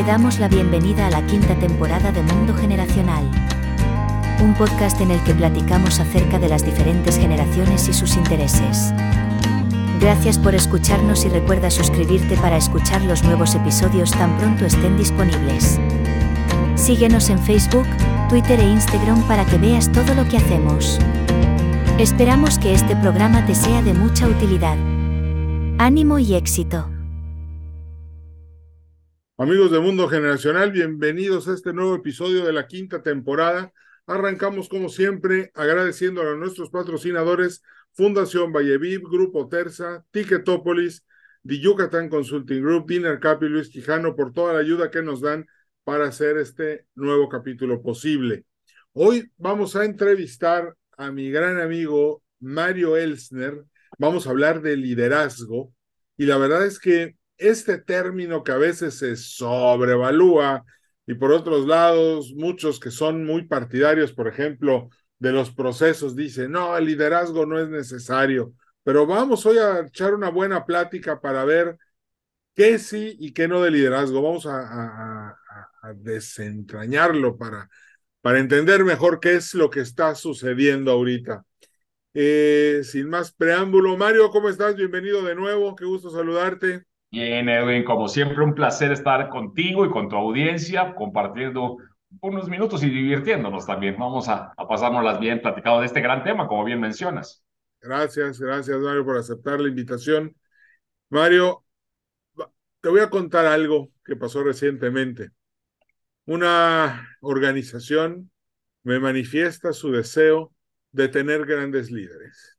Te damos la bienvenida a la quinta temporada de Mundo Generacional. Un podcast en el que platicamos acerca de las diferentes generaciones y sus intereses. Gracias por escucharnos y recuerda suscribirte para escuchar los nuevos episodios tan pronto estén disponibles. Síguenos en Facebook, Twitter e Instagram para que veas todo lo que hacemos. Esperamos que este programa te sea de mucha utilidad. Ánimo y éxito. Amigos de Mundo Generacional, bienvenidos a este nuevo episodio de la quinta temporada. Arrancamos como siempre agradeciendo a nuestros patrocinadores Fundación Valleviv, Grupo Terza, Ticketopolis, The Yucatán Consulting Group, Dinner Cap y Luis Quijano por toda la ayuda que nos dan para hacer este nuevo capítulo posible. Hoy vamos a entrevistar a mi gran amigo Mario Elsner. Vamos a hablar de liderazgo y la verdad es que este término que a veces se sobrevalúa y por otros lados muchos que son muy partidarios, por ejemplo, de los procesos, dicen, no, el liderazgo no es necesario, pero vamos hoy a echar una buena plática para ver qué sí y qué no de liderazgo. Vamos a, desentrañarlo para, para entender mejor qué es lo que está sucediendo ahorita. Eh, sin más preámbulo, Mario, ¿cómo estás? Bienvenido de nuevo, qué gusto saludarte. Bien, Edwin, como siempre, un placer estar contigo y con tu audiencia, compartiendo unos minutos y divirtiéndonos también. Vamos a, a pasárnoslas bien platicando de este gran tema, como bien mencionas. Gracias, gracias, Mario, por aceptar la invitación. Mario, te voy a contar algo que pasó recientemente. Una organización me manifiesta su deseo de tener grandes líderes.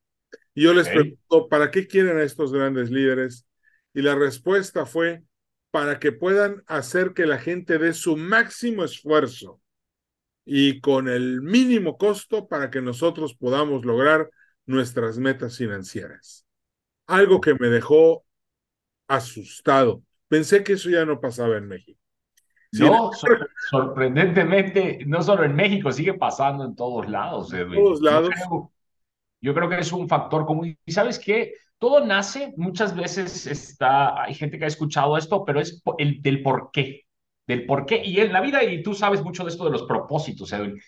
Y yo les pregunto, ¿para qué quieren a estos grandes líderes? Y la respuesta fue para que puedan hacer que la gente dé su máximo esfuerzo y con el mínimo costo para que nosotros podamos lograr nuestras metas financieras. Algo que me dejó asustado. Pensé que eso ya no pasaba en México. no, sorprendentemente, no solo en México, sigue pasando en todos lados, En todos lados. Yo creo, yo creo que es un factor común. ¿Y sabes qué? Todo nace, muchas veces está, hay gente que ha escuchado esto, pero es el del por qué, del por qué. Y en la vida, y tú sabes mucho de esto de los propósitos, Edwin,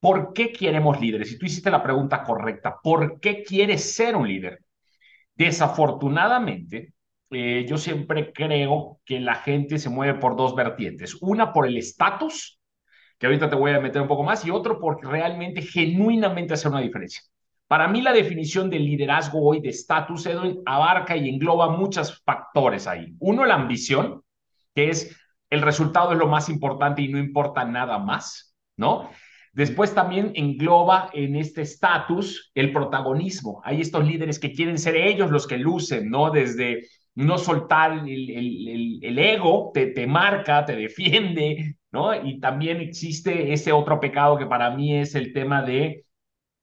¿por qué queremos líderes? Y tú hiciste la pregunta correcta, ¿por qué quieres ser un líder? Desafortunadamente, eh, yo siempre creo que la gente se mueve por dos vertientes. Una por el estatus, que ahorita te voy a meter un poco más, y otro porque realmente, genuinamente hacer una diferencia. Para mí la definición de liderazgo hoy, de estatus, abarca y engloba muchos factores ahí. Uno, la ambición, que es el resultado es lo más importante y no importa nada más, ¿no? Después también engloba en este estatus el protagonismo. Hay estos líderes que quieren ser ellos los que lucen, ¿no? Desde no soltar el, el, ego, te, te, marca, te defiende, ¿no? Y también existe ese otro pecado que para mí es el tema de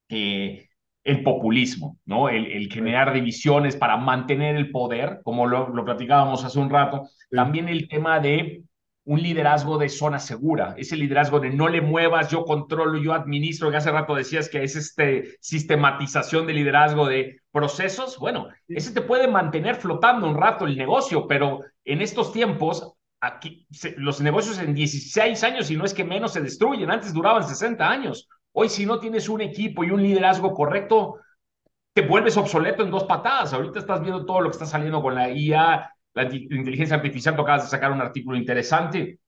eh, el populismo, ¿no? El, generar divisiones para mantener el poder, como lo, lo platicábamos hace un rato. También el tema de un liderazgo de zona segura, ese liderazgo de no le muevas, yo controlo, yo administro, que hace rato decías que es este sistematización de liderazgo de procesos, bueno, ese te puede mantener flotando un rato el negocio, pero en estos tiempos, aquí los negocios en 16 años, y no es que menos se destruyen, antes duraban 60 años, Hoy si no tienes un equipo y un liderazgo correcto, te vuelves obsoleto en dos patadas. Ahorita estás viendo todo lo que está saliendo con la IA, la inteligencia artificial, tú acabas de sacar un artículo interesante.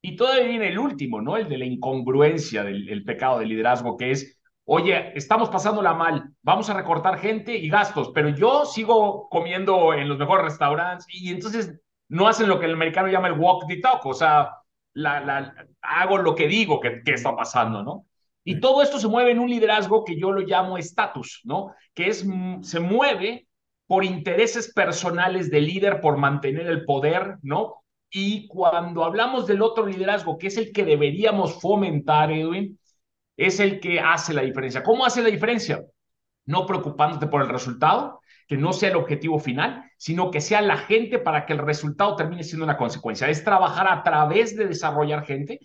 Y todavía viene el último, ¿no? El de la incongruencia del pecado de liderazgo, que es, oye, estamos pasándola mal, vamos a recortar gente y gastos, pero yo sigo comiendo en los mejores restaurantes y entonces no hacen lo que el americano llama el walk the talk, o sea, la, la, hago lo que digo que, que está pasando, ¿no? Y todo esto se mueve en un liderazgo que yo lo llamo estatus, ¿no? Que es, mm, se mueve por intereses personales del líder, por mantener el poder, ¿no? Y cuando hablamos del otro liderazgo, que es el que deberíamos fomentar, Edwin, es el que hace la diferencia. ¿Cómo hace la diferencia? No preocupándote por el resultado, que no sea el objetivo final, sino que sea la gente para que el resultado termine siendo una consecuencia. Es trabajar a través de desarrollar gente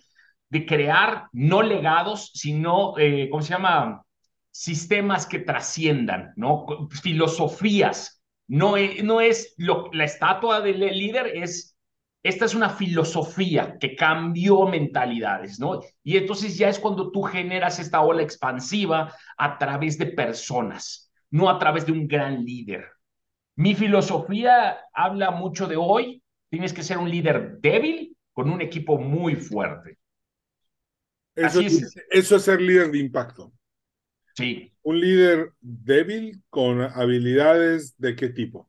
de crear no legados, sino, eh, ¿cómo se llama? Sistemas que trasciendan, ¿no? Filosofías. No es, no es la estatua del líder, es esta es una filosofía que cambió mentalidades, ¿no? Y entonces ya es cuando tú generas esta ola expansiva a través de personas, no a través de un gran líder. Mi filosofía habla mucho de hoy, tienes que ser un líder débil con un equipo muy fuerte. Eso, es, eso es ser líder de impacto. Sí. Un líder débil con habilidades de qué tipo?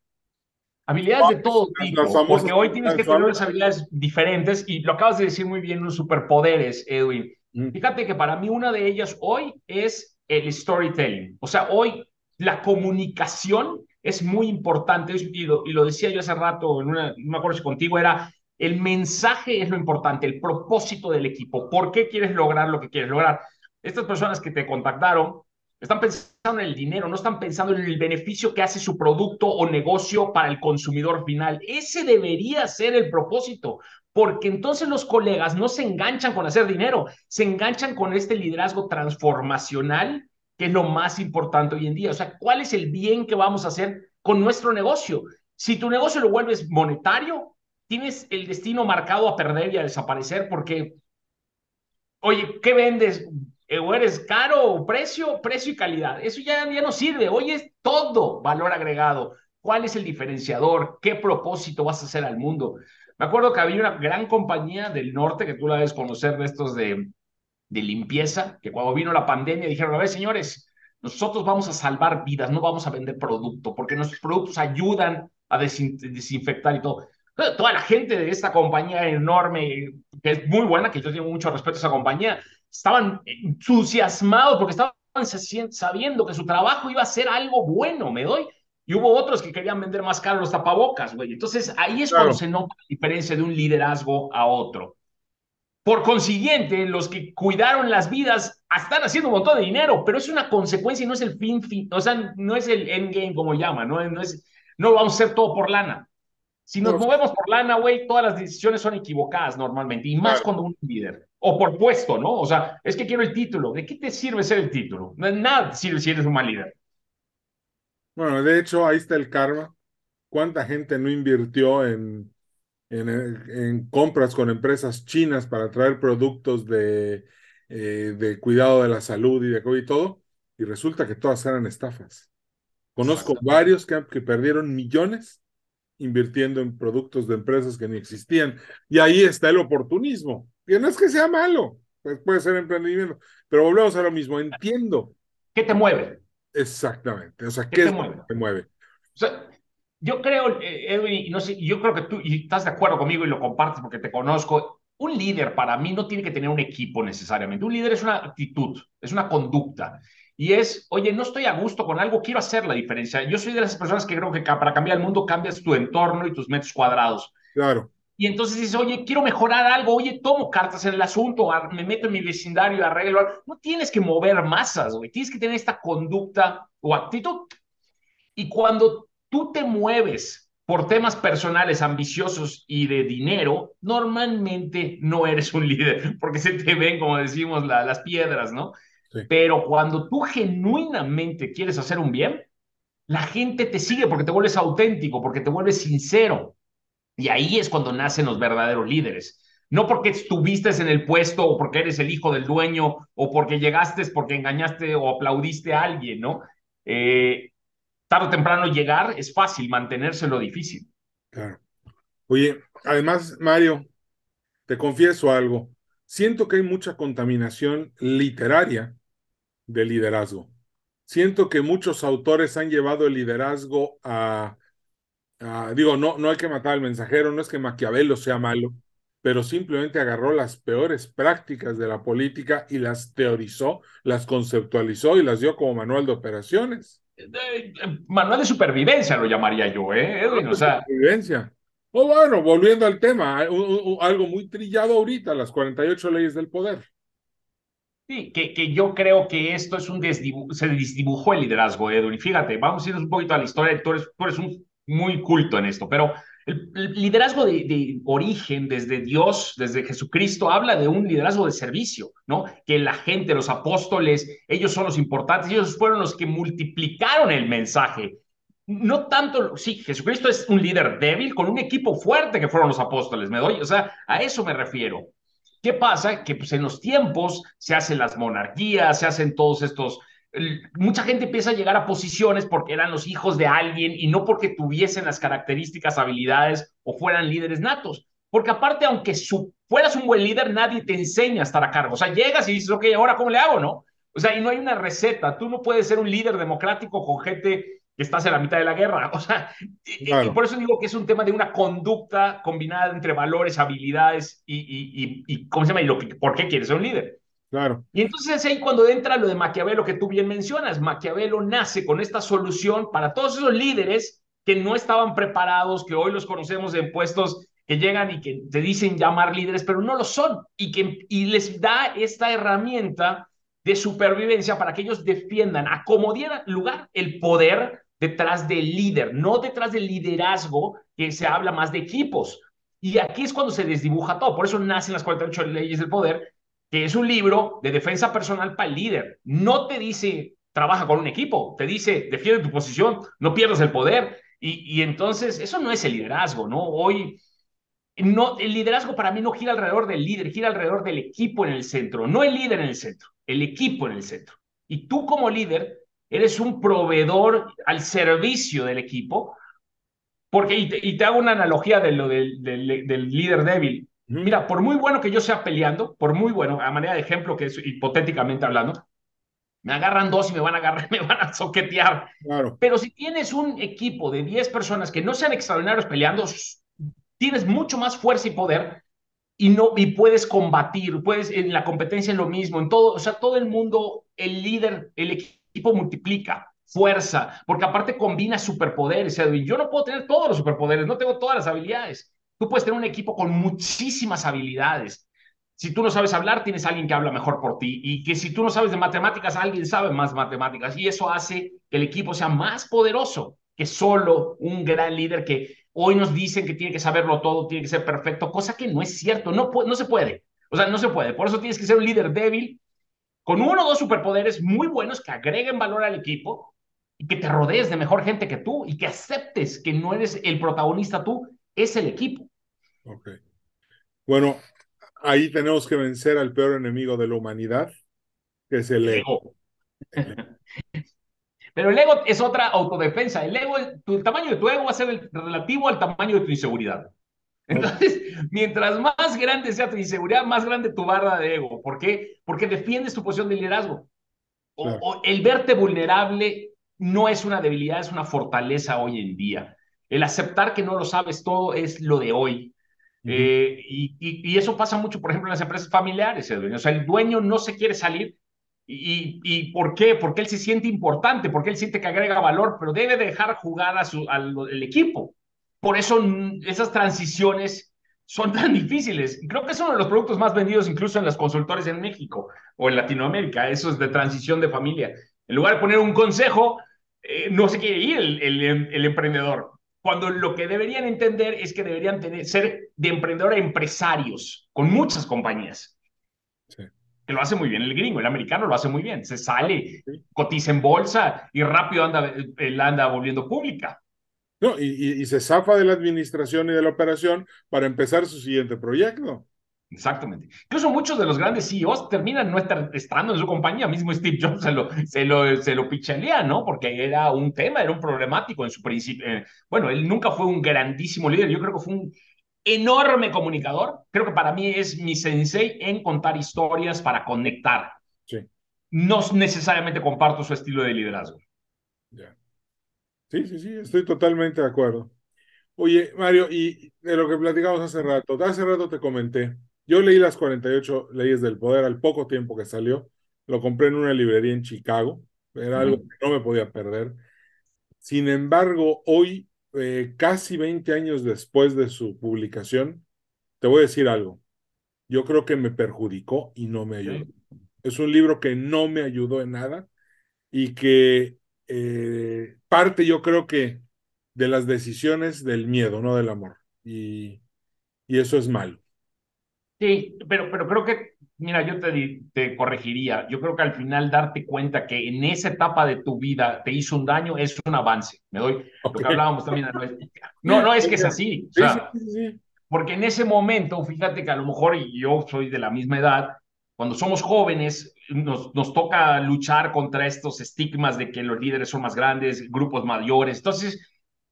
Habilidades de todo tipo, porque hoy tienes que tener unas habilidades diferentes y lo acabas de decir muy bien, los superpoderes, Edwin. Mm. Fíjate que para mí una de ellas hoy es el storytelling. O sea, hoy la comunicación es muy importante y lo, y lo decía yo hace rato, en una, no me acuerdo si contigo, era el mensaje es lo importante, el propósito del equipo. ¿Por qué quieres lograr lo que quieres lograr? Estas personas que te contactaron están pensando en el dinero, no están pensando en el beneficio que hace su producto o negocio para el consumidor final. Ese debería ser el propósito, porque entonces los colegas no se enganchan con hacer dinero, se enganchan con este liderazgo transformacional, que es lo más importante hoy en día. O sea, ¿cuál es el bien que vamos a hacer con nuestro negocio? Si tu negocio lo vuelves monetario, tienes el destino marcado a perder y a desaparecer porque, oye, ¿qué vendes? O eres caro precio, precio y calidad. Eso ya, ya no sirve. Hoy es todo valor agregado. ¿Cuál es el diferenciador? ¿Qué propósito vas a hacer al mundo? Me acuerdo que había una gran compañía del norte que tú la debes conocer de estos de, de limpieza, que cuando vino la pandemia dijeron, a ver, señores, nosotros vamos a salvar vidas, no vamos a vender producto, porque nuestros productos ayudan a desinfectar y todo. Toda la gente de esta compañía enorme, que es muy buena, que yo tengo mucho respeto a esa compañía, estaban entusiasmados porque estaban sabiendo que su trabajo iba a ser algo bueno, me doy. Y hubo otros que querían vender más caro los tapabocas, güey. Entonces ahí es cuando se nota la diferencia de un liderazgo a otro. Por consiguiente, los que cuidaron las vidas están haciendo un montón de dinero, pero es una consecuencia y no es el fin, fin o sea, no es el endgame como llama, no, no, es, no vamos a hacer todo por lana. Si nos movemos por lana, güey, todas las decisiones son equivocadas normalmente, y más cuando un líder o por puesto, ¿no? O sea, es que quiero el título. ¿De qué te sirve ser el título? Nada te sirve si eres un mal líder. Bueno, de hecho, ahí está el karma. ¿Cuánta gente no invirtió en, en, en compras con empresas chinas para traer productos de, eh, de cuidado de la salud y de COVID y todo? Y resulta que todas eran estafas. Conozco varios que, que perdieron millones invirtiendo en productos de empresas que ni existían. Y ahí está el oportunismo que no es que sea malo, pues puede ser emprendimiento, pero volvemos a lo mismo, entiendo. ¿Qué te mueve? Exactamente, o sea, ¿qué, te, mueve? te mueve? O sea, yo creo, eh, Edwin, no sé, yo creo que tú y estás de acuerdo conmigo y lo compartes porque te conozco. Un líder para mí no tiene que tener un equipo necesariamente. Un líder es una actitud, es una conducta. Y es, oye, no estoy a gusto con algo, quiero hacer la diferencia. Yo soy de las personas que creo que para cambiar el mundo cambias tu entorno y tus metros cuadrados. Claro y entonces dices, oye, quiero mejorar algo, oye, tomo cartas en el asunto, me meto en mi vecindario, arreglo algo. No tienes que mover masas, güey, tienes que tener esta conducta o actitud. Y cuando tú te mueves por temas personales ambiciosos y de dinero, normalmente no eres un líder, porque se te ven, como decimos, las piedras, ¿no? Pero cuando tú genuinamente quieres hacer un bien, la gente te sigue porque te vuelves auténtico, porque te vuelves sincero. Y ahí es cuando nacen los verdaderos líderes. No porque estuviste en el puesto o porque eres el hijo del dueño o porque llegaste porque engañaste o aplaudiste a alguien, ¿no? Eh, tarde o temprano llegar es fácil, mantenerse lo difícil. Claro. Oye, además, Mario, te confieso algo. Siento que hay mucha contaminación literaria de liderazgo. Siento que muchos autores han llevado el liderazgo a digo, no, no hay que matar al mensajero, no es que Maquiavelo sea malo, pero simplemente agarró las peores prácticas de la política y las teorizó, las conceptualizó y las dio como manual de operaciones. manual de supervivencia lo llamaría yo, ¿eh, Edwin? O sea... Supervivencia. O bueno, volviendo al tema, algo muy trillado ahorita, las 48 leyes del poder. Sí, que, que yo creo que esto es un se desdibujó el liderazgo, Edwin. Fíjate, vamos a irnos un poquito a la historia. Tú eres, tú eres un muy culto en esto, pero el, liderazgo de, origen desde Dios, desde Jesucristo, habla de un liderazgo de servicio, ¿no? Que la gente, los apóstoles, ellos son los importantes, ellos fueron los que multiplicaron el mensaje. no tanto, sí, Jesucristo es un líder débil con un equipo fuerte que fueron los apóstoles, me doy, o sea, a eso me refiero. ¿Qué pasa? Que pues en los tiempos se hacen las monarquías, se hacen todos estos, mucha gente empieza a llegar a posiciones porque eran los hijos de alguien y no porque tuviesen las características, habilidades o fueran líderes natos. Porque aparte, aunque su, fueras un buen líder, nadie te enseña a estar a cargo. O sea, llegas y dices, ok, ahora cómo le hago, ¿no? O sea, y no hay una receta. Tú no puedes ser un líder democrático con gente estás en la mitad de la guerra. O sea, y, por eso digo que es un tema de una conducta combinada entre valores, habilidades y, y, y ¿cómo se llama? Y lo que, por qué quieres ser un líder. Claro. Y entonces es ahí cuando entra lo de Maquiavelo que tú bien mencionas. Maquiavelo nace con esta solución para todos esos líderes que no estaban preparados, que hoy los conocemos en puestos que llegan y que te dicen llamar líderes, pero no lo son, y que y les da esta herramienta de supervivencia para que ellos defiendan, acomodieran lugar el poder detrás del líder, no detrás del liderazgo, que se habla más de equipos. Y aquí es cuando se desdibuja todo. Por eso nacen las 48 leyes del poder, que es un libro de defensa personal para el líder. No te dice trabaja con un equipo, te dice defiende tu posición, no pierdas el poder. Y, y entonces eso no es el liderazgo, ¿no? Hoy no, el liderazgo para mí no gira alrededor del líder, gira alrededor del equipo en el centro, no el líder en el centro, el equipo en el centro. Y tú como líder eres un proveedor al servicio del equipo, porque, y te, hago una analogía de lo del, del, líder débil. Mira, por muy bueno que yo sea peleando, por muy bueno, a manera de ejemplo que es hipotéticamente hablando, me agarran dos y me van a agarrar, me van a soquetear. Claro. Pero si tienes un equipo de 10 personas que no sean extraordinarios peleando, tienes mucho más fuerza y poder y no y puedes combatir, puedes en la competencia es lo mismo, en todo, o sea, todo el mundo, el líder, el equipo multiplica fuerza, porque aparte combina superpoderes, Edwin. Yo no puedo tener todos los superpoderes, no tengo todas las habilidades. Tú puedes tener un equipo con muchísimas habilidades. Si tú no sabes hablar, tienes alguien que habla mejor por ti. Y que si tú no sabes de matemáticas, alguien sabe más matemáticas. Y eso hace que el equipo sea más poderoso que solo un gran líder que Hoy nos dicen que tiene que saberlo todo, tiene que ser perfecto, cosa que no es cierto, no, no se puede. O sea, no se puede. Por eso tienes que ser un líder débil, con uno o dos superpoderes muy buenos que agreguen valor al equipo y que te rodees de mejor gente que tú y que aceptes que no eres el protagonista tú, es el equipo. Ok. Bueno, ahí tenemos que vencer al peor enemigo de la humanidad, que es el ego. Pero el ego es otra autodefensa. El ego, el tamaño de tu ego va a ser el relativo al tamaño de tu inseguridad. Entonces, mientras más grande sea tu inseguridad, más grande tu barra de ego. ¿Por qué? Porque defiendes tu posición de liderazgo. O, el verte vulnerable no es una debilidad, es una fortaleza hoy en día. El aceptar que no lo sabes todo es lo de hoy. Eh, y, y, eso pasa mucho, por ejemplo, en las empresas familiares. O sea, el dueño no se quiere salir ¿Y, ¿Y por qué? Porque él se siente importante, porque él siente que agrega valor, pero debe dejar jugar a su, al equipo. Por eso esas transiciones son tan difíciles. Creo que es uno de los productos más vendidos incluso en los consultores en México o en Latinoamérica, eso es de transición de familia. En lugar de poner un consejo, eh, no se quiere ir el, el, el, emprendedor. Cuando lo que deberían entender es que deberían tener, ser de emprendedor a empresarios con muchas compañías que lo hace muy bien el gringo, el americano lo hace muy bien, se sale, cotiza en bolsa y rápido anda, él anda volviendo pública. No, y, se zafa de la administración y de la operación para empezar su siguiente proyecto. Exactamente. Incluso muchos de los grandes CEOs terminan no estar, estando en su compañía. Mismo Steve Jobs se lo, se lo, se lo pichalea, ¿no? Porque era un tema, era un problemático en su principio. Eh, bueno, él nunca fue un grandísimo líder. Yo creo que fue un enorme comunicador. Creo que para mí es mi sensei en contar historias para conectar. Sí. No necesariamente comparto su estilo de liderazgo. Sí, sí, sí, estoy totalmente de acuerdo. Oye, Mario, y de lo que platicamos hace rato, hace rato te comenté, yo leí las 48 leyes del poder al poco tiempo que salió, lo compré en una librería en Chicago, era algo que no me podía perder. Sin embargo, hoy eh, casi 20 años después de su publicación, te voy a decir algo. Yo creo que me perjudicó y no me ayudó. Es un libro que no me ayudó en nada y que eh, parte, yo creo que, de las decisiones del miedo, no del amor. Y, y eso es malo. Sí, pero, pero creo que, mira, yo te, te corregiría. Yo creo que al final darte cuenta que en esa etapa de tu vida te hizo un daño es un avance. Me doy lo que hablábamos también. No, no es que es así. O sea, porque en ese momento, fíjate que a lo mejor yo soy de la misma edad, cuando somos jóvenes, nos, nos toca luchar contra estos estigmas de que los líderes son más grandes, grupos mayores. Entonces,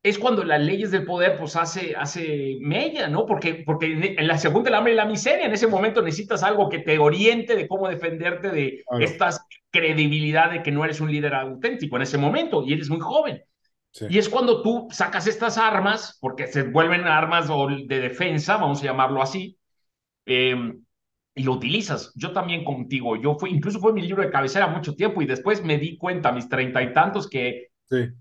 es cuando las leyes del poder pues hace, hace mella, ¿no? Porque, porque en la segunda el hambre y la miseria, en ese momento necesitas algo que te oriente de cómo defenderte de estas credibilidad de que no eres un líder auténtico en ese momento y eres muy joven. Y es cuando tú sacas estas armas, porque se vuelven armas de defensa, vamos a llamarlo así, eh, y lo utilizas. Yo también contigo, yo fui, incluso fue mi libro de cabecera mucho tiempo y después me di cuenta mis treinta y tantos que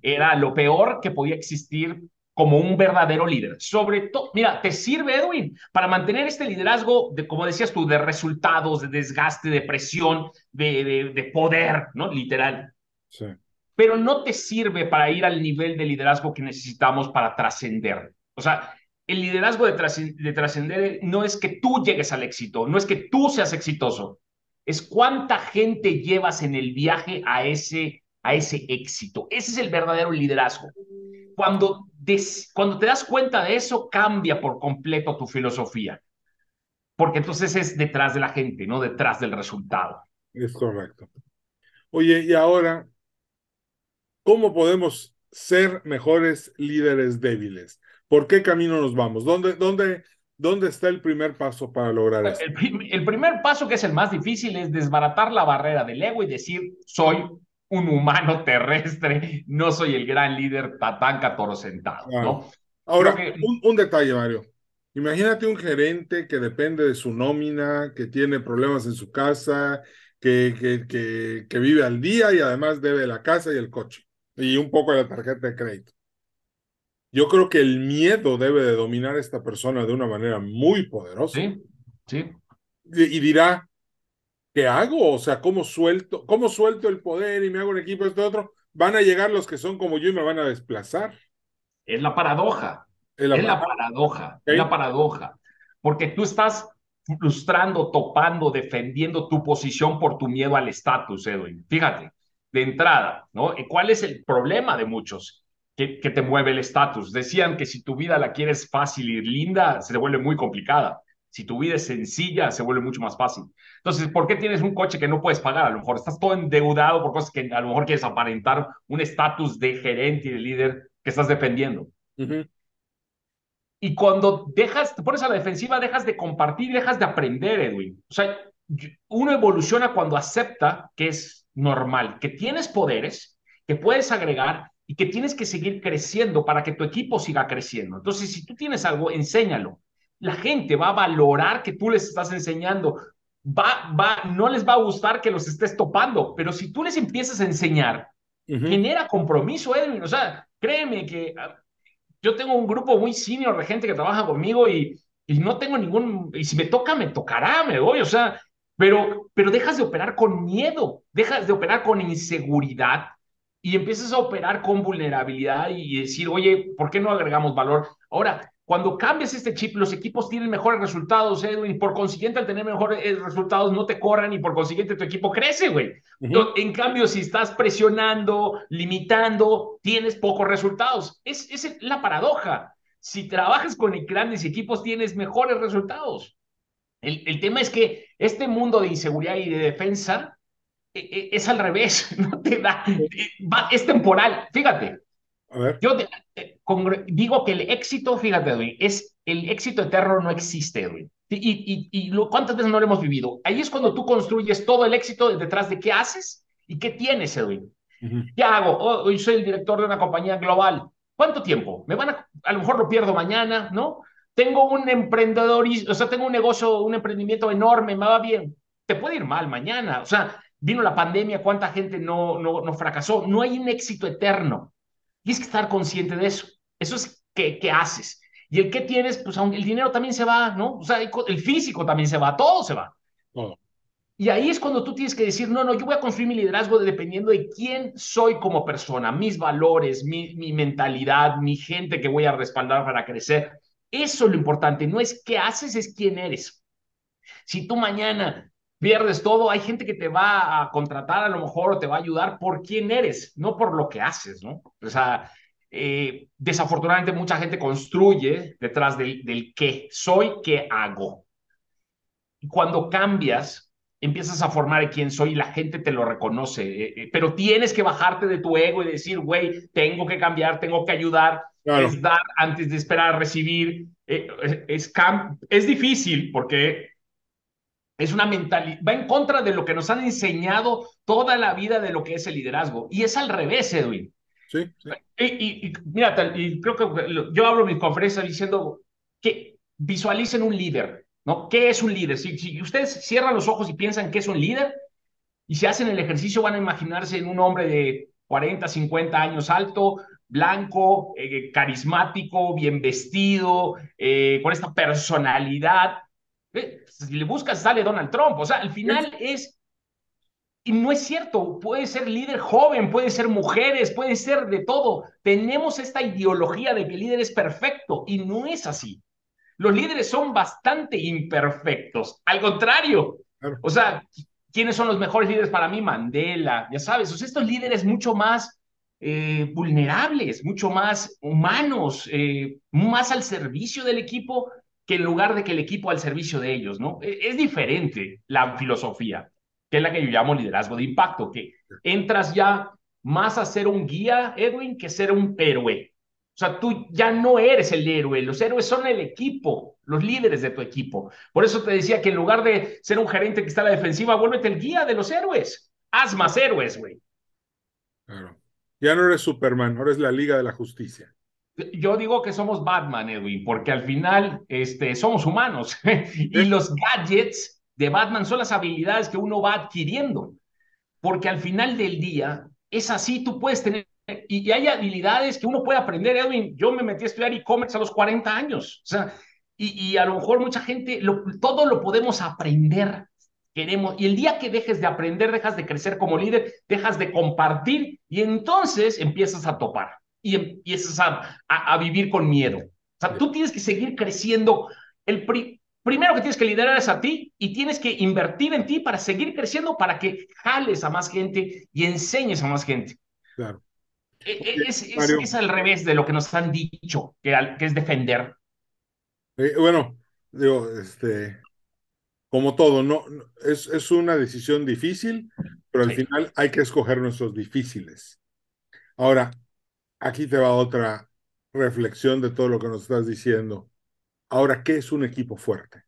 era lo peor que podía existir como un verdadero líder. Sobre todo, mira, te sirve, Edwin, para mantener este liderazgo de, como decías tú, de resultados, de desgaste, de presión, de, de, poder, ¿no? Literal. Sí. Pero no te sirve para ir al nivel de liderazgo que necesitamos para trascender. O sea, el liderazgo de trascender no es que tú llegues al éxito, no es que tú seas exitoso, es cuánta gente llevas en el viaje a ese a ese éxito. Ese es el verdadero liderazgo. Cuando, cuando te das cuenta de eso, cambia por completo tu filosofía. Porque entonces es detrás de la gente, no detrás del resultado. Es correcto. Oye, y ahora, ¿cómo podemos ser mejores líderes débiles? ¿Por qué camino nos vamos? ¿Dónde, dónde, dónde está el primer paso para lograr eso? el primer paso, que es el más difícil, es desbaratar la barrera del ego y decir, soy un humano terrestre, no soy el gran líder tatanca toro sentado, ¿no? Ahora, un, detalle, Mario. Imagínate un gerente que depende de su nómina, que tiene problemas en su casa, que, que, que, que vive al día y además debe la casa y el coche y un poco de la tarjeta de crédito. Yo creo que el miedo debe de dominar a esta persona de una manera muy poderosa. Sí, sí. y dirá, ¿qué hago? O sea, ¿cómo suelto, cómo suelto el poder y me hago un equipo de otro? Van a llegar los que son como yo y me van a desplazar. Es la paradoja. Es la, paradoja. Es la paradoja. Porque tú estás frustrando, topando, defendiendo tu posición por tu miedo al estatus, Edwin. Fíjate, de entrada, ¿no? ¿Cuál es el problema de muchos? Que, que te mueve el estatus. Decían que si tu vida la quieres fácil y linda, se te vuelve muy complicada. Si tu vida es sencilla, se vuelve mucho más fácil. Entonces, ¿por qué tienes un coche que no puedes pagar? A lo mejor estás todo endeudado por cosas que a lo mejor quieres aparentar un estatus de gerente y de líder que estás defendiendo. Y cuando dejas, te pones a la defensiva, dejas de compartir, dejas de aprender, Edwin. O sea, uno evoluciona cuando acepta que es normal, que tienes poderes, que puedes agregar y que tienes que seguir creciendo para que tu equipo siga creciendo. Entonces, si tú tienes algo, enséñalo la gente va a valorar que tú les estás enseñando. Va, va, no les va a gustar que los estés topando, pero si tú les empiezas a enseñar, genera compromiso, Edwin. O sea, créeme que ah, yo tengo un grupo muy senior de gente que trabaja conmigo y, y no tengo ningún, y si me toca, me tocará, me voy, o sea, pero, pero dejas de operar con miedo, dejas de operar con inseguridad y empiezas a operar con vulnerabilidad y decir, oye, ¿por qué no agregamos valor? Ahora, cuando cambias este chip, los equipos tienen mejores resultados, Edwin. Por consiguiente, al tener mejores eh, resultados, no te corran y por consiguiente tu equipo crece, güey. En cambio, si estás presionando, limitando, tienes pocos resultados. Es, es la paradoja. Si trabajas con grandes equipos, tienes mejores resultados. El, el, tema es que este mundo de inseguridad y de defensa es al revés. No te da, es temporal. Fíjate, yo eh, digo que el éxito, fíjate, Edwin, es el éxito eterno no existe, Edwin. Y, y, cuántas veces no lo hemos vivido. Ahí es cuando tú construyes todo el éxito detrás de qué haces y qué tienes, Edwin. ¿Qué hago? Oh, hoy soy el director de una compañía global. ¿Cuánto tiempo? Me van a, a lo mejor lo pierdo mañana, ¿no? Tengo un emprendedor, o sea, tengo un negocio, un emprendimiento enorme, me va bien. Te puede ir mal mañana. O sea, vino la pandemia, cuánta gente no, no, no fracasó. No hay un éxito eterno. Tienes que estar consciente de eso. Eso es qué, qué haces. Y el que tienes, pues el dinero también se va, ¿no? O sea, el físico también se va, todo se va. Y ahí es cuando tú tienes que decir, no, no, yo voy a construir mi liderazgo dependiendo de quién soy como persona, mis valores, mi, mi mentalidad, mi gente que voy a respaldar para crecer. Eso es lo importante, no es qué haces, es quién eres. Si tú mañana pierdes todo, hay gente que te va a contratar a lo mejor o te va a ayudar por quién eres, no por lo que haces, ¿no? O sea, eh, desafortunadamente mucha gente construye detrás del, del qué soy, qué hago. Y cuando cambias, empiezas a formar quién soy y la gente te lo reconoce. Eh, eh, pero tienes que bajarte de tu ego y decir, güey, tengo que cambiar, tengo que ayudar, es dar antes de esperar a recibir. Eh, es, es difícil porque es una mentalidad, va en contra de lo que nos han enseñado toda la vida de lo que es el liderazgo. Y es al revés, Edwin. Sí, sí. Y, y, mira, y creo que yo hablo en mis conferencias diciendo que visualicen un líder ¿no? ¿Qué es un líder? Si, ustedes cierran los ojos y piensan que es un líder y se hacen el ejercicio, van a imaginarse en un hombre de 40, 50 años alto, blanco, eh, carismático, bien vestido, eh, con esta personalidad. Si le buscas, sale Donald Trump. O sea, al final es y no es cierto, puede ser líder joven, puede ser mujeres, puede ser de todo. Tenemos esta ideología de que el líder es perfecto y no es así los líderes son bastante imperfectos. Al contrario, o sea, ¿quiénes son los mejores líderes para mí? Mandela, ya sabes, o sea, estos líderes mucho más eh, vulnerables, mucho más humanos, eh, más al servicio del equipo que en lugar de que el equipo al servicio de ellos, ¿no? E, es diferente la filosofía, que es la que yo llamo liderazgo de impacto, que entras ya más a ser un guía, Edwin, que ser un héroe. O sea, tú ya no eres el héroe, los héroes son el equipo, los líderes de tu equipo. Por eso te decía que en lugar de ser un gerente que está a la defensiva, vuélvete el guía de los héroes. Haz más héroes, güey. Claro. Ya no eres Superman, ahora es la Liga de la Justicia. Yo digo que somos Batman, Edwin, porque al final este, somos humanos y los gadgets de Batman son las habilidades que uno va adquiriendo. Porque al final del día es así, tú puedes tener y, hay habilidades que uno puede aprender, Edwin. Yo me metí a estudiar e-commerce a los 40 años. O sea, y, y a lo mejor mucha gente, todo lo podemos aprender. Queremos, y el día que dejes de aprender, dejas de crecer como líder, dejas de compartir y entonces empiezas a topar y empiezas a, a, vivir con miedo. O sea, tú tienes que seguir creciendo. El primero que tienes que liderar es a ti y tienes que invertir en ti para seguir creciendo, para que jales a más gente y enseñes a más gente. Claro. E, e, es, es, al revés de lo que nos han dicho, que, que es defender. Eh, bueno, digo, este, como todo, no, es, es una decisión difícil, pero al final hay que escoger nuestros difíciles. Ahora, aquí te va otra reflexión de todo lo que nos estás diciendo. Ahora, ¿qué es un equipo fuerte?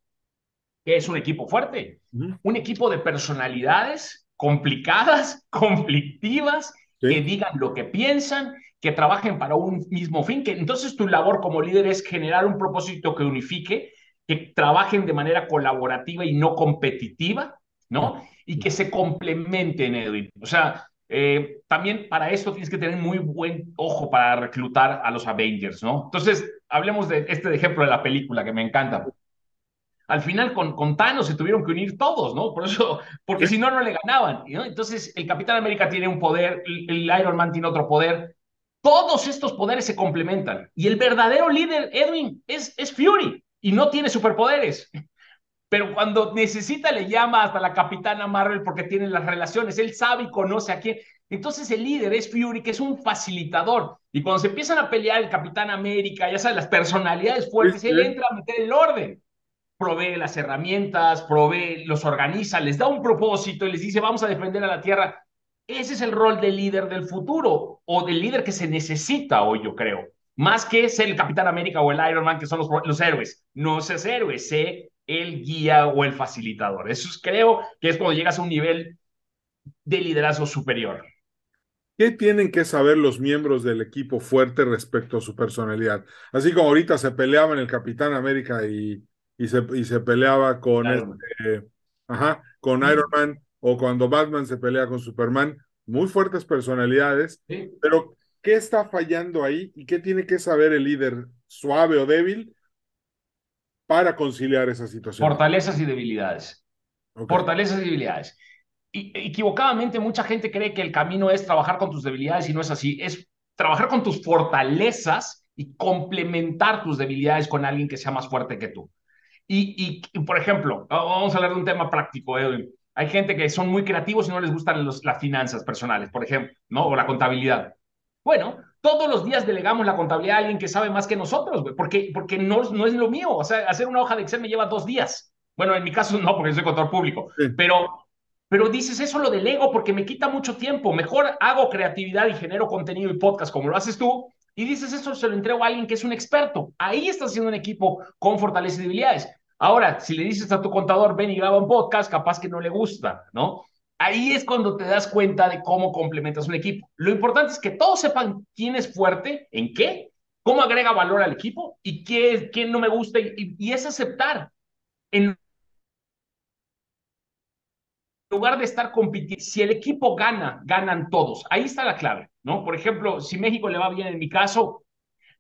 ¿Qué es un equipo fuerte? Un equipo de personalidades complicadas, conflictivas, que digan lo que piensan, que trabajen para un mismo fin, que entonces tu labor como líder es generar un propósito que unifique, que trabajen de manera colaborativa y no competitiva, ¿no? Y que se complementen, Edwin. O sea, eh, también para esto tienes que tener muy buen ojo para reclutar a los Avengers, ¿no? Entonces, hablemos de este ejemplo de la película que me encanta al final con, con Thanos se tuvieron que unir todos, ¿no? Por eso, porque si no, no le ganaban, ¿no? Entonces, el Capitán América tiene un poder, el, Iron Man tiene otro poder. Todos estos poderes se complementan. Y el verdadero líder, Edwin, es, es Fury y no tiene superpoderes. Pero cuando necesita, le llama hasta la Capitana Marvel porque tiene las relaciones. Él sabe y conoce a quién. Entonces el líder es Fury, que es un facilitador. Y cuando se empiezan a pelear el Capitán América, ya sabes, las personalidades fuertes, él entra a meter el orden provee las herramientas, provee, los organiza, les da un propósito y les dice, vamos a defender a la tierra. Ese es el rol del líder del futuro o del líder que se necesita hoy, yo creo. Más que ser el Capitán América o el Iron Man, que son los, los héroes. No seas héroe, sé el guía o el facilitador. Eso creo que es cuando llegas a un nivel de liderazgo superior. ¿Qué tienen que saber los miembros del equipo fuerte respecto a su personalidad? Así como ahorita se peleaban el Capitán América y, y se, y se peleaba con, este, ajá, con Iron Man o cuando Batman se pelea con Superman, muy fuertes personalidades, pero ¿qué está fallando ahí y qué tiene que saber el líder suave o débil para conciliar esa situación? Fortalezas y debilidades. Fortalezas y debilidades. Y, equivocadamente mucha gente cree que el camino es trabajar con tus debilidades y no es así, es trabajar con tus fortalezas y complementar tus debilidades con alguien que sea más fuerte que tú. Y, y, por ejemplo, vamos a hablar de un tema práctico, Edwin. Hay gente que son muy creativos y no les gustan los, las finanzas personales, por ejemplo, ¿no? O la contabilidad. Bueno, todos los días delegamos la contabilidad a alguien que sabe más que nosotros, güey, porque, porque no, no es lo mío. O sea, hacer una hoja de Excel me lleva dos días. Bueno, en mi caso no, porque soy contador público, pero, pero dices eso lo delego porque me quita mucho tiempo. Mejor hago creatividad y genero contenido y podcast como lo haces tú. Y dices eso se lo entrego a alguien que es un experto. Ahí estás haciendo un equipo con fortalezas y debilidades. Ahora, si le dices a tu contador, ven y graba un podcast, capaz que no le gusta, ¿no? Ahí es cuando te das cuenta de cómo complementas un equipo. Lo importante es que todos sepan quién es fuerte, en qué, cómo agrega valor al equipo y qué, no me gusta. Y, es aceptar. En lugar de estar compitiendo, si el equipo gana, ganan todos. Ahí está la clave, ¿no? Por ejemplo, si México le va bien, en mi caso,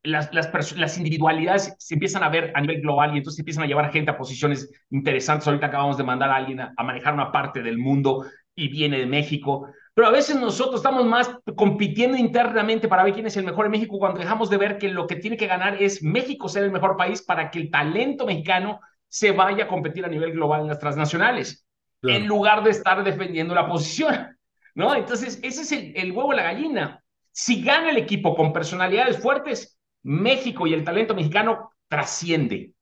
las, individualidades se empiezan a ver a nivel global y entonces empiezan a llevar gente a posiciones interesantes. Ahorita acabamos de mandar a alguien a, a, manejar una parte del mundo y viene de México. Pero a veces nosotros estamos más compitiendo internamente para ver quién es el mejor en México cuando dejamos de ver que lo que tiene que ganar es México ser el mejor país para que el talento mexicano se vaya a competir a nivel global en las transnacionales, claro. en lugar de estar defendiendo la posición. ¿no? Entonces, ese es el, el huevo de la gallina. Si gana el equipo con personalidades fuertes, México y el talento mexicano trasciende.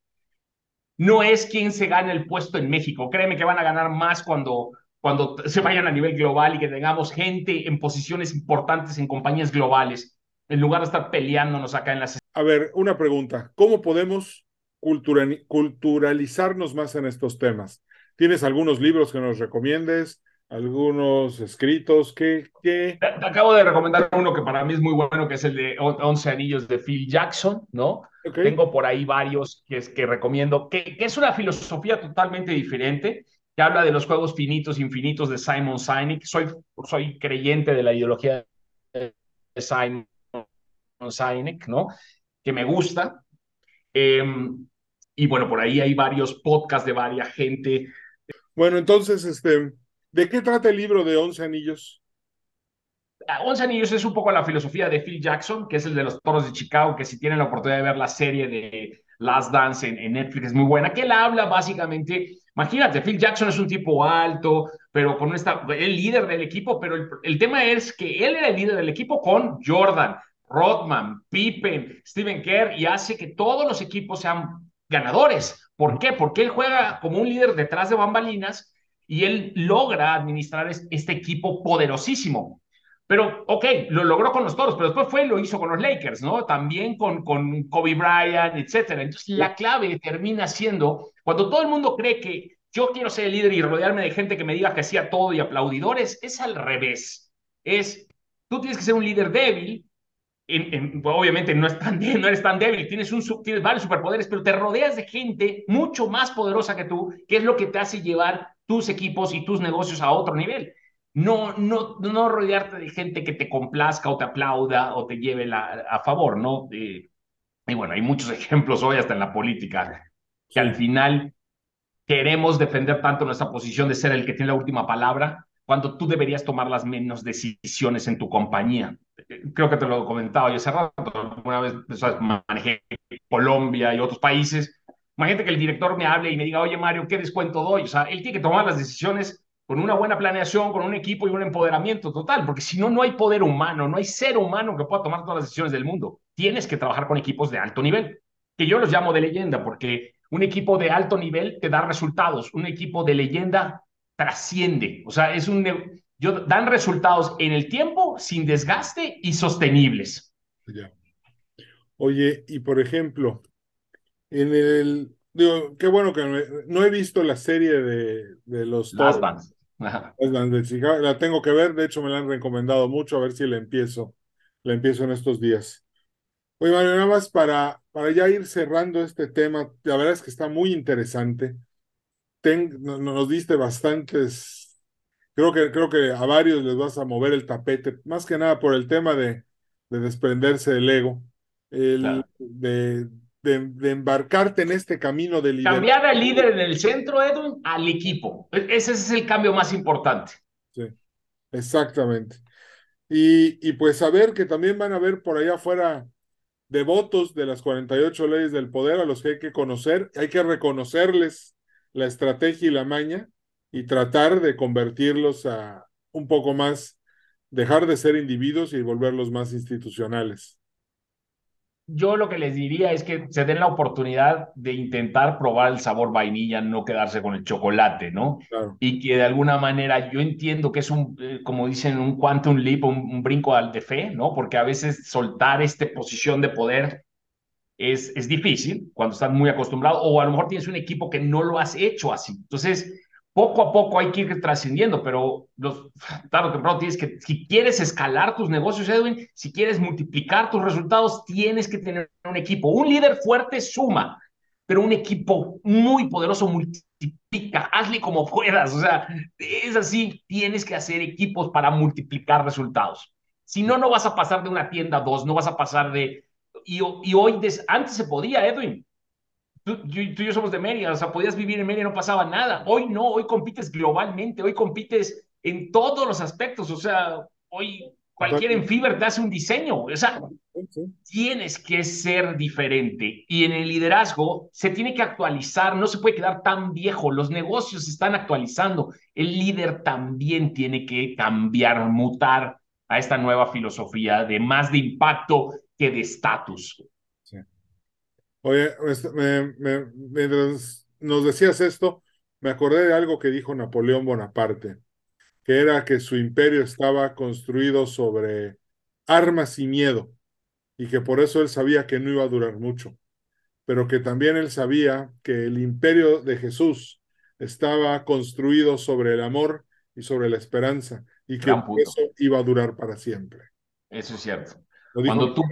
No es quien se gane el puesto en México. Créeme que van a ganar más cuando, cuando se vayan a nivel global y que tengamos gente en posiciones importantes en compañías globales, en lugar de estar peleándonos acá en las... A ver, una pregunta. ¿Cómo podemos culturalizarnos más en estos temas? ¿Tienes algunos libros que nos recomiendes? algunos escritos que... que... Te, te, acabo de recomendar uno que para mí es muy bueno, que es el de Once Anillos de Phil Jackson, ¿no? Okay. Tengo por ahí varios que, que recomiendo, que, que, es una filosofía totalmente diferente, que habla de los juegos finitos, infinitos de Simon Sinek. Soy, soy creyente de la ideología de Simon Sinek, ¿no? Que me gusta. Eh, y bueno, por ahí hay varios podcasts de varias gente. Bueno, entonces, este, ¿De qué trata el libro de Once Anillos? Once Anillos es un poco la filosofía de Phil Jackson, que es el de los toros de Chicago, que si tienen la oportunidad de ver la serie de Last Dance en, en Netflix es muy buena, que él habla básicamente, imagínate, Phil Jackson es un tipo alto, pero con esta, el líder del equipo, pero el, tema es que él era el líder del equipo con Jordan, Rodman, Pippen, Steven Kerr, y hace que todos los equipos sean ganadores. ¿Por qué? Porque él juega como un líder detrás de bambalinas y él logra administrar este equipo poderosísimo. Pero, ok, lo logró con los toros, pero después fue y lo hizo con los Lakers, ¿no? También con, con Kobe Bryant, etcétera. Entonces, la clave termina siendo, cuando todo el mundo cree que yo quiero ser el líder y rodearme de gente que me diga que hacía todo y aplaudidores, es al revés. Es, tú tienes que ser un líder débil, en, en, obviamente no, es tan, no eres tan débil, tienes, un, tienes varios superpoderes, pero te rodeas de gente mucho más poderosa que tú, que es lo que te hace llevar tus equipos y tus negocios a otro nivel. No, no, no rodearte de gente que te complazca o te aplauda o te lleve la, a favor, ¿no? Eh, y bueno, hay muchos ejemplos hoy hasta en la política, que al final queremos defender tanto nuestra posición de ser el que tiene la última palabra, cuando tú deberías tomar las menos decisiones en tu compañía. Creo que te lo he comentado yo hace rato, una vez ¿sabes? manejé Colombia y otros países, Imagínate que el director me hable y me diga, oye Mario, ¿qué descuento doy? O sea, él tiene que tomar las decisiones con una buena planeación, con un equipo y un empoderamiento total, porque si no, no hay poder humano, no hay ser humano que pueda tomar todas las decisiones del mundo. Tienes que trabajar con equipos de alto nivel, que yo los llamo de leyenda, porque un equipo de alto nivel te da resultados, un equipo de leyenda trasciende, o sea, es un yo, dan resultados en el tiempo, sin desgaste y sostenibles. Ya. Oye, y por ejemplo, en el, digo, qué bueno que no he visto la serie de, de los Las Bands. La tengo que ver, de hecho me la han recomendado mucho, a ver si la empiezo, la empiezo en estos días. Oye, Mario, nada más para, para ya ir cerrando este tema, la verdad es que está muy interesante. Ten, nos diste bastantes, creo que, creo que a varios les vas a mover el tapete, más que nada por el tema de, de desprenderse del ego, el, claro. de, de, de, embarcarte en este camino de liderazgo. Cambiar al líder en el centro, Edwin, al equipo. Ese es el cambio más importante. Sí, exactamente. Y, y pues saber que también van a ver por allá afuera devotos de las 48 leyes del poder a los que hay que conocer, hay que reconocerles la estrategia y la maña y tratar de convertirlos a un poco más, dejar de ser individuos y volverlos más institucionales yo lo que les diría es que se den la oportunidad de intentar probar el sabor vainilla, no quedarse con el chocolate, ¿no? Y que de alguna manera yo entiendo que es un, eh, como dicen, un quantum leap, un, un, brinco al de fe, ¿no? Porque a veces soltar esta posición de poder es, es difícil cuando estás muy acostumbrado o a lo mejor tienes un equipo que no lo has hecho así. Entonces, poco a poco hay que ir trascendiendo, pero los, tarde o temprano tienes que, si quieres escalar tus negocios, Edwin, si quieres multiplicar tus resultados, tienes que tener un equipo. Un líder fuerte suma, pero un equipo muy poderoso multiplica, hazle como puedas, o sea, es así, tienes que hacer equipos para multiplicar resultados. Si no, no vas a pasar de una tienda a dos, no vas a pasar de... Y, y hoy, antes se podía, Edwin, Tú, y yo somos de Mérida, o sea, podías vivir en Mérida y no pasaba nada. Hoy no, hoy compites globalmente, hoy compites en todos los aspectos, o sea, hoy cualquier en Fiverr te hace un diseño, o sea, tienes que ser diferente y en el liderazgo se tiene que actualizar, no se puede quedar tan viejo, los negocios se están actualizando, el líder también tiene que cambiar, mutar a esta nueva filosofía de más de impacto que de estatus. Oye, este, mientras nos decías esto, me acordé de algo que dijo Napoleón Bonaparte, que era que su imperio estaba construido sobre armas y miedo, y que por eso él sabía que no iba a durar mucho, pero que también él sabía que el imperio de Jesús estaba construido sobre el amor y sobre la esperanza, y que eso iba a durar para siempre. Eso es cierto. Cuando tú,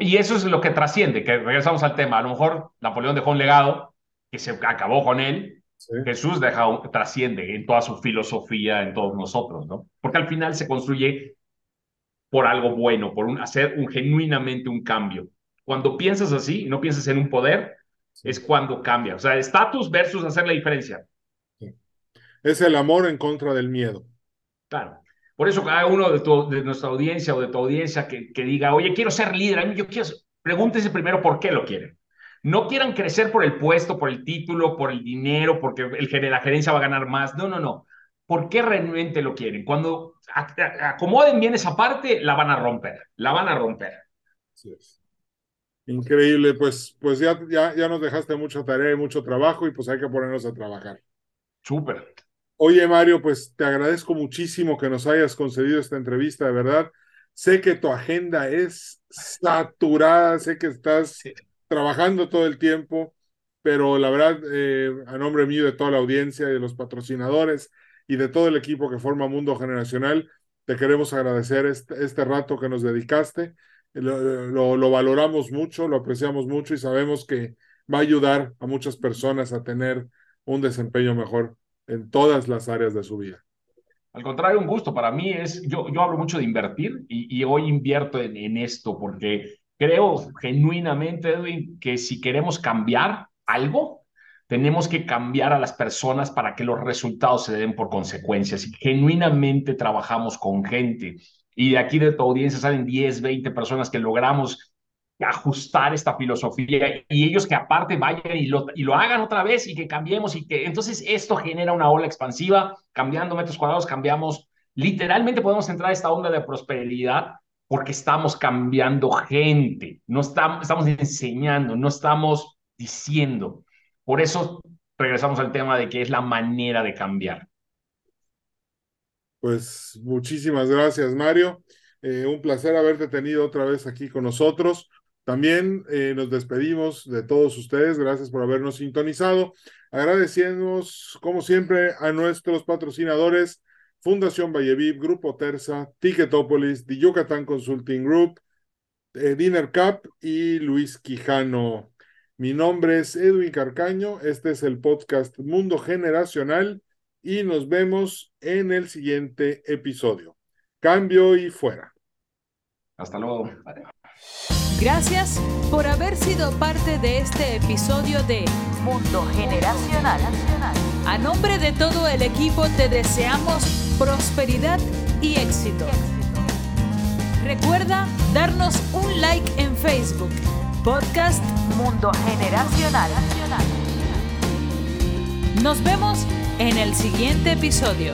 y eso es lo que trasciende, que regresamos al tema. A lo mejor Napoleón dejó un legado que se acabó con él. Jesús deja trasciende en toda su filosofía, en todos nosotros, ¿no? Porque al final se construye por algo bueno, por un, hacer un, genuinamente un cambio. Cuando piensas así, no piensas en un poder, es cuando cambia. O sea, estatus versus hacer la diferencia. Es el amor en contra del miedo. Claro. Por eso cada uno de, de nuestra audiencia o de tu audiencia que, que diga, oye, quiero ser líder, yo quiero, pregúntese primero por qué lo quieren. No quieran crecer por el puesto, por el título, por el dinero, porque el, la gerencia va a ganar más. No, no, no. ¿Por qué realmente lo quieren? Cuando acomoden bien esa parte, la van a romper, la van a romper. Increíble, pues, pues ya, ya, ya nos dejaste mucha tarea y mucho trabajo y pues hay que ponernos a trabajar. Súper. Oye, Mario, pues te agradezco muchísimo que nos hayas concedido esta entrevista, de verdad. Sé que tu agenda es saturada, sé que estás trabajando todo el tiempo, pero la verdad, eh, a nombre mío de toda la audiencia y de los patrocinadores y de todo el equipo que forma Mundo Generacional, te queremos agradecer este, este rato que nos dedicaste. Lo, lo valoramos mucho, lo apreciamos mucho y sabemos que va a ayudar a muchas personas a tener un desempeño mejor en todas las áreas de su vida. Al contrario, un gusto. Para mí es, yo, yo hablo mucho de invertir y, y hoy invierto en, en, esto porque creo genuinamente, Edwin, que si queremos cambiar algo, tenemos que cambiar a las personas para que los resultados se den por consecuencias. Y genuinamente trabajamos con gente. Y de aquí de tu audiencia salen 10, 20 personas que logramos ajustar esta filosofía y ellos que aparte vayan y lo, y lo hagan otra vez y que cambiemos y que entonces esto genera una ola expansiva, cambiando metros cuadrados, cambiamos, literalmente podemos entrar a esta onda de prosperidad porque estamos cambiando gente, no estamos, estamos enseñando, no estamos diciendo. Por eso regresamos al tema de que es la manera de cambiar. Pues muchísimas gracias, Mario. Eh, un placer haberte tenido otra vez aquí con nosotros. También eh, nos despedimos de todos ustedes. Gracias por habernos sintonizado. Agradecemos, como siempre, a nuestros patrocinadores, Fundación Valleviv, Grupo Terza, Ticketopolis, The Yucatán Consulting Group, eh, Dinner Cup y Luis Quijano. Mi nombre es Edwin Carcaño. Este es el podcast Mundo Generacional y nos vemos en el siguiente episodio. Cambio y fuera. Hasta luego. Gracias por haber sido parte de este episodio de Mundo Generacional. A nombre de todo el equipo te deseamos prosperidad y éxito. Recuerda darnos un like en Facebook. Podcast Mundo Generacional. Nos vemos en el siguiente episodio.